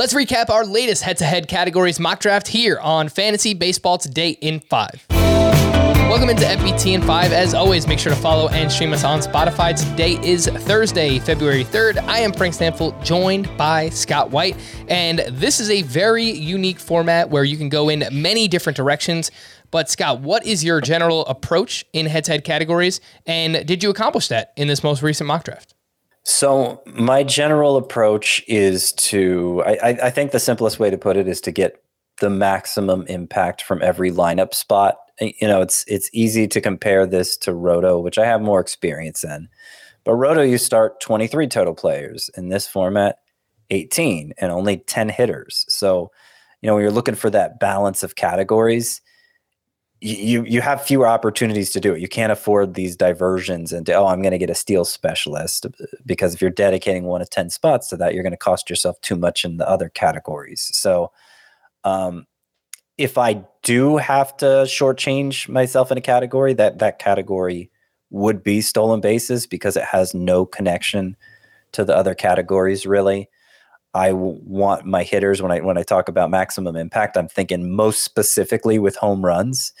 Let's recap our latest head-to-head categories mock draft here on Fantasy Baseball Today in 5. Welcome into FBT in 5. As always, make sure to follow and stream us on Spotify. Today is Thursday, February 3rd. I am Frank Stampfl, joined by Scott White. And this is a very unique format where you can go in many different directions. But Scott, what is your general approach in head-to-head categories? And did you accomplish that in this most recent mock draft? So my general approach is to I, I think the simplest way to put it is to get the maximum impact from every lineup spot. Eh, you know, it's it's easy to compare this to Roto, which I have more experience in. But Roto, you start 23 total players. In this format, 18 and only 10 hitters. So, you know, when you're looking for that balance of categories, you you have fewer opportunities to do it. You can't afford these diversions into oh, I'm going to get a steal specialist because if you're dedicating one of ten spots to that, you're going to cost yourself too much in the other categories. So, um, if I do have to shortchange myself in a category, that that category would be stolen bases because it has no connection to the other categories really. I want my hitters when I when I talk about maximum impact, I'm thinking most specifically with home runs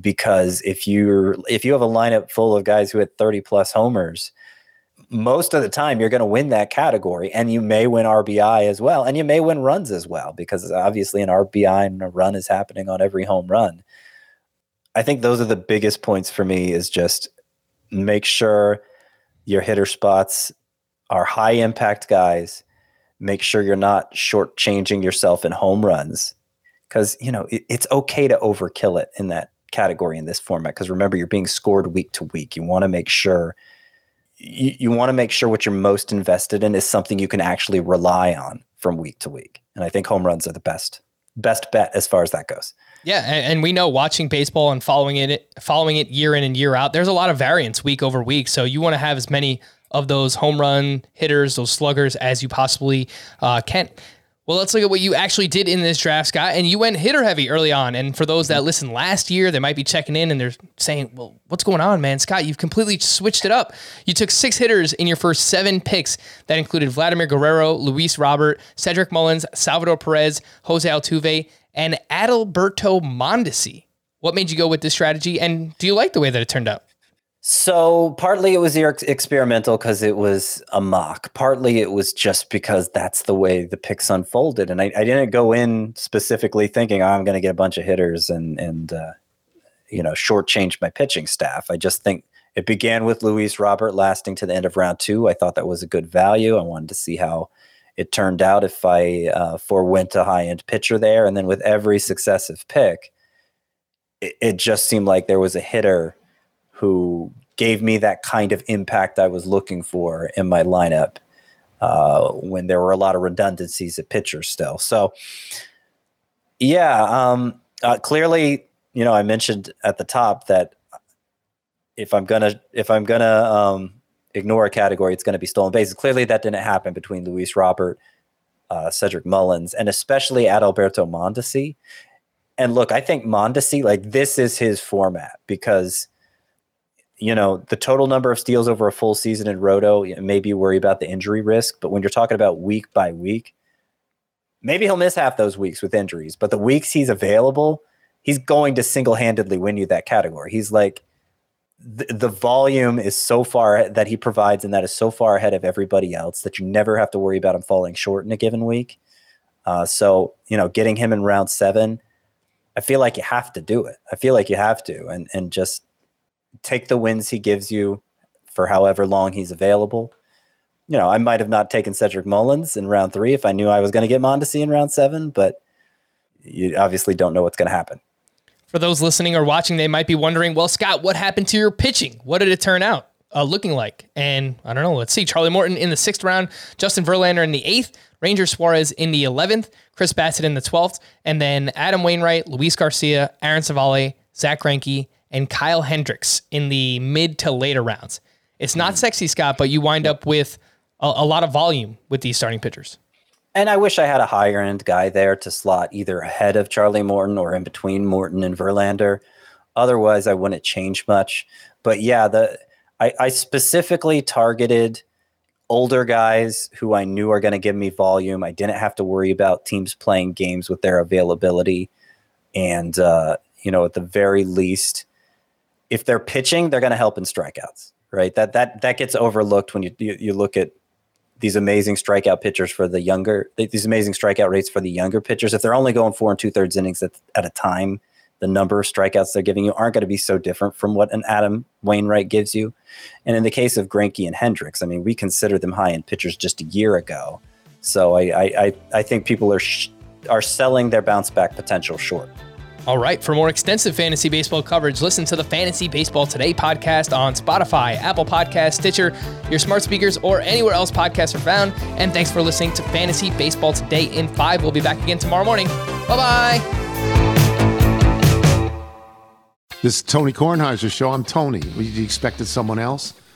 because if you're if you have a lineup full of guys who hit 30 plus homers, most of the time you're going to win that category and you may win RBI as well and you may win runs as well because obviously an RBI and a run is happening on every home run. I think those are the biggest points for me is just make sure your hitter spots are high impact guys make sure you're not shortchanging yourself in home runs. Because you know it, it's okay to overkill it in that category in this format because remember you're being scored week to week. You want to make sure you, you want to make sure what you're most invested in is something you can actually rely on from week to week. And i think home runs are the best best bet as far as that goes. Yeah, and, we know watching baseball and following it, following it year in and year out, there's a lot of variance week over week. So you want to have as many of those home run hitters, those sluggers, as you possibly uh, can. Well, let's look at what you actually did in this draft, Scott. And you went hitter heavy early on. And for those that listened last year, they might be checking in and they're saying, well, what's going on, man? Scott, you've completely switched it up. You took six hitters in your first seven picks. That included Vladimir Guerrero, Luis Robert, Cedric Mullins, Salvador Perez, Jose Altuve, and Adalberto Mondesi. What made you go with this strategy? And do you like the way that it turned out? So partly it was experimental because it was a mock. Partly it was just because that's the way the picks unfolded, and I, I didn't go in specifically thinking oh, I'm going to get a bunch of hitters and and uh, you know shortchange my pitching staff. I just think it began with Luis Robert lasting to the end of round two. I thought that was a good value. I wanted to see how it turned out if I uh, forewent a high end pitcher there, and then with every successive pick, it, it just seemed like there was a hitter who gave me that kind of impact I was looking for in my lineup uh, when there were a lot of redundancies at pitcher still. So, yeah, um, uh, clearly, you know, I mentioned at the top that if I'm gonna if I'm gonna um, ignore a category, it's going to be stolen bases. Clearly, that didn't happen between Luis Robert, uh, Cedric Mullins, and especially Adalberto Mondesi. And look, I think Mondesi, like this is his format because you know, the total number of steals over a full season in Roto, maybe worry about the injury risk. But when you're talking about week by week, maybe he'll miss half those weeks with injuries. But the weeks he's available, he's going to single handedly win you that category. He's like, the, the volume is so far that he provides, and that is so far ahead of everybody else that you never have to worry about him falling short in a given week. Uh, so, you know, getting him in round seven, I feel like you have to do it. I feel like you have to, and and just take the wins he gives you for however long he's available. You know, I might have not taken Cedric Mullins in round three if I knew I was going to get Mondesi in round seven, but you obviously don't know what's going to happen. For those listening or watching, they might be wondering, well, Scott, what happened to your pitching? What did it turn out? uh, looking like? And I don't know. Let's see. Charlie Morton in the sixth round, Justin Verlander in the eighth, Ranger Suarez in the 11th, Chris Bassitt in the 12th, and then Adam Wainwright, Luis Garcia, Aaron Civale, Zach Greinke, and Kyle Hendricks in the mid to later rounds. It's not sexy, Scott, but you wind up with a, a lot of volume with these starting pitchers. And I wish I had a higher end guy there to slot either ahead of Charlie Morton or in between Morton and Verlander. Otherwise, I wouldn't change much. But yeah, the I, I specifically targeted older guys who I knew are going to give me volume. I didn't have to worry about teams playing games with their availability. And, uh, you know, at the very least, if they're pitching, they're going to help in strikeouts, right? That, that, that gets overlooked when you, you, you look at these amazing strikeout pitchers for the younger, these amazing strikeout rates for the younger pitchers. If they're only going four and two thirds innings at, at a time, the number of strikeouts they're giving you aren't going to be so different from what an Adam Wainwright gives you. And in the case of Greinke and Hendricks, I mean, we considered them high end pitchers just a year ago. So I I, I think people are sh- are selling their bounce back potential short. All right. For more extensive fantasy baseball coverage, listen to the Fantasy Baseball Today podcast on Spotify, Apple Podcast, Stitcher, your smart speakers, or anywhere else podcasts are found. And thanks for listening to Fantasy Baseball Today in 5. We'll be back again tomorrow morning. Bye bye. This is Tony Kornheiser's show. I'm Tony. You expected someone else?